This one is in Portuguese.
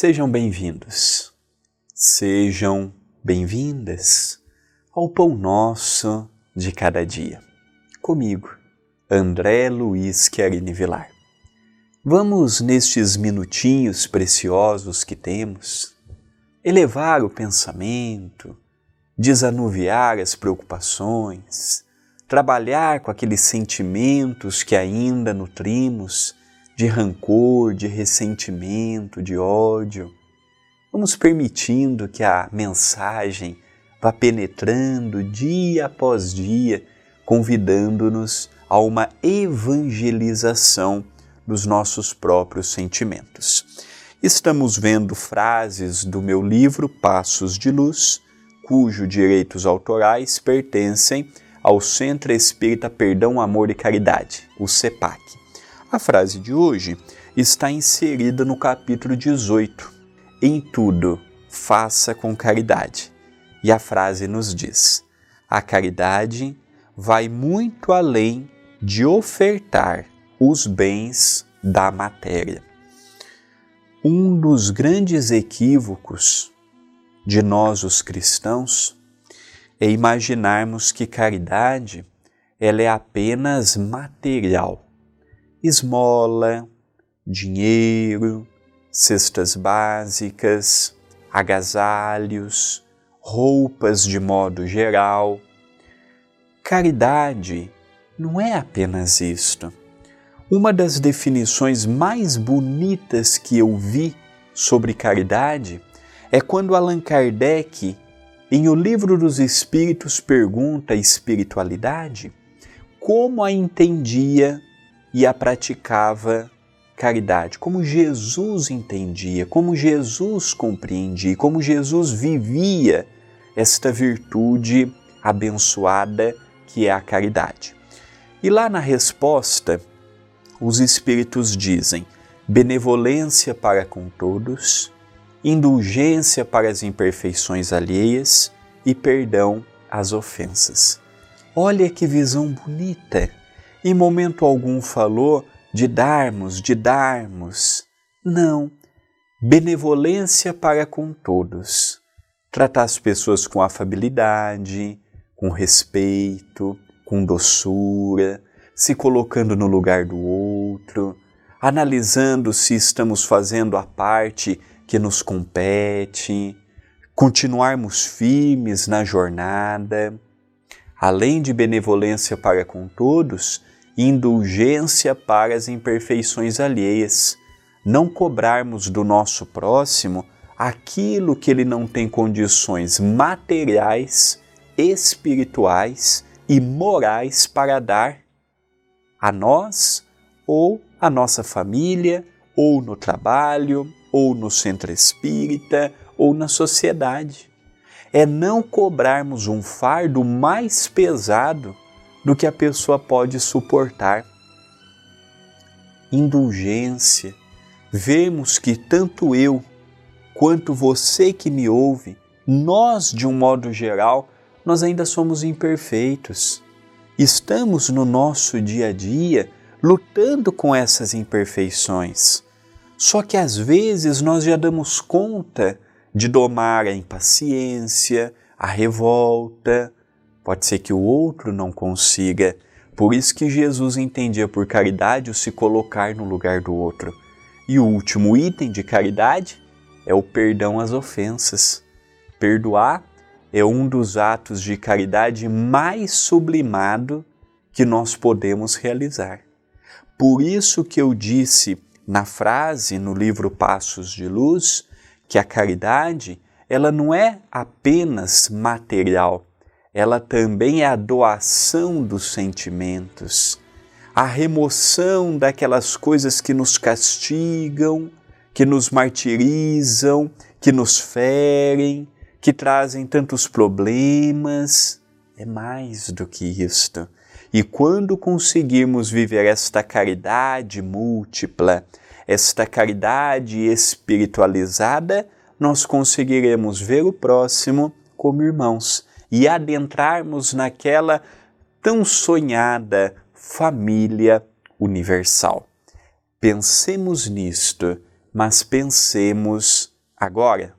Sejam bem-vindos, sejam bem-vindas ao Pão Nosso de Cada Dia. Comigo, André Luiz Querini Vilar. Vamos, nestes minutinhos preciosos que temos, elevar o pensamento, desanuviar as preocupações, trabalhar com aqueles sentimentos que ainda nutrimos de rancor, de ressentimento, de ódio. Vamos permitindo que a mensagem vá penetrando dia após dia, convidando-nos a uma evangelização dos nossos próprios sentimentos. Estamos vendo frases do meu livro Passos de Luz, cujos direitos autorais pertencem ao Centro Espírita Perdão, Amor e Caridade, o CEPAC. A frase de hoje está inserida no capítulo 18. Em tudo, faça com caridade. E a frase nos diz: a caridade vai muito além de ofertar os bens da matéria. Um dos grandes equívocos de nós, os cristãos, é imaginarmos que caridade ela é apenas material esmola, dinheiro, cestas básicas, agasalhos, roupas de modo geral. Caridade não é apenas isto. Uma das definições mais bonitas que eu vi sobre caridade é quando Allan Kardec, em O Livro dos Espíritos, pergunta a espiritualidade como a entendia e a praticava caridade, como Jesus entendia, como Jesus compreendia, como Jesus vivia esta virtude abençoada que é a caridade. E lá na resposta, os Espíritos dizem benevolência para com todos, indulgência para as imperfeições alheias e perdão às ofensas. Olha que visão bonita! Em momento algum falou de darmos, de darmos. Não. Benevolência para com todos. Tratar as pessoas com afabilidade, com respeito, com doçura, se colocando no lugar do outro, analisando se estamos fazendo a parte que nos compete, continuarmos firmes na jornada. Além de benevolência para com todos, indulgência para as imperfeições alheias, não cobrarmos do nosso próximo aquilo que ele não tem condições materiais, espirituais e morais para dar a nós ou a nossa família, ou no trabalho, ou no centro espírita, ou na sociedade. É não cobrarmos um fardo mais pesado do que a pessoa pode suportar. Indulgência. Vemos que tanto eu quanto você que me ouve, nós, de um modo geral, nós ainda somos imperfeitos. Estamos no nosso dia a dia lutando com essas imperfeições. Só que às vezes nós já damos conta de domar a impaciência, a revolta, Pode ser que o outro não consiga. Por isso que Jesus entendia por caridade o se colocar no lugar do outro. E o último item de caridade é o perdão às ofensas. Perdoar é um dos atos de caridade mais sublimado que nós podemos realizar. Por isso que eu disse na frase no livro Passos de Luz que a caridade ela não é apenas material, ela também é a doação dos sentimentos, a remoção daquelas coisas que nos castigam, que nos martirizam, que nos ferem, que trazem tantos problemas. É mais do que isto. E quando conseguirmos viver esta caridade múltipla, esta caridade espiritualizada, nós conseguiremos ver o próximo como irmãos e adentrarmos naquela tão sonhada família universal. Pensemos nisto mas pensemos agora.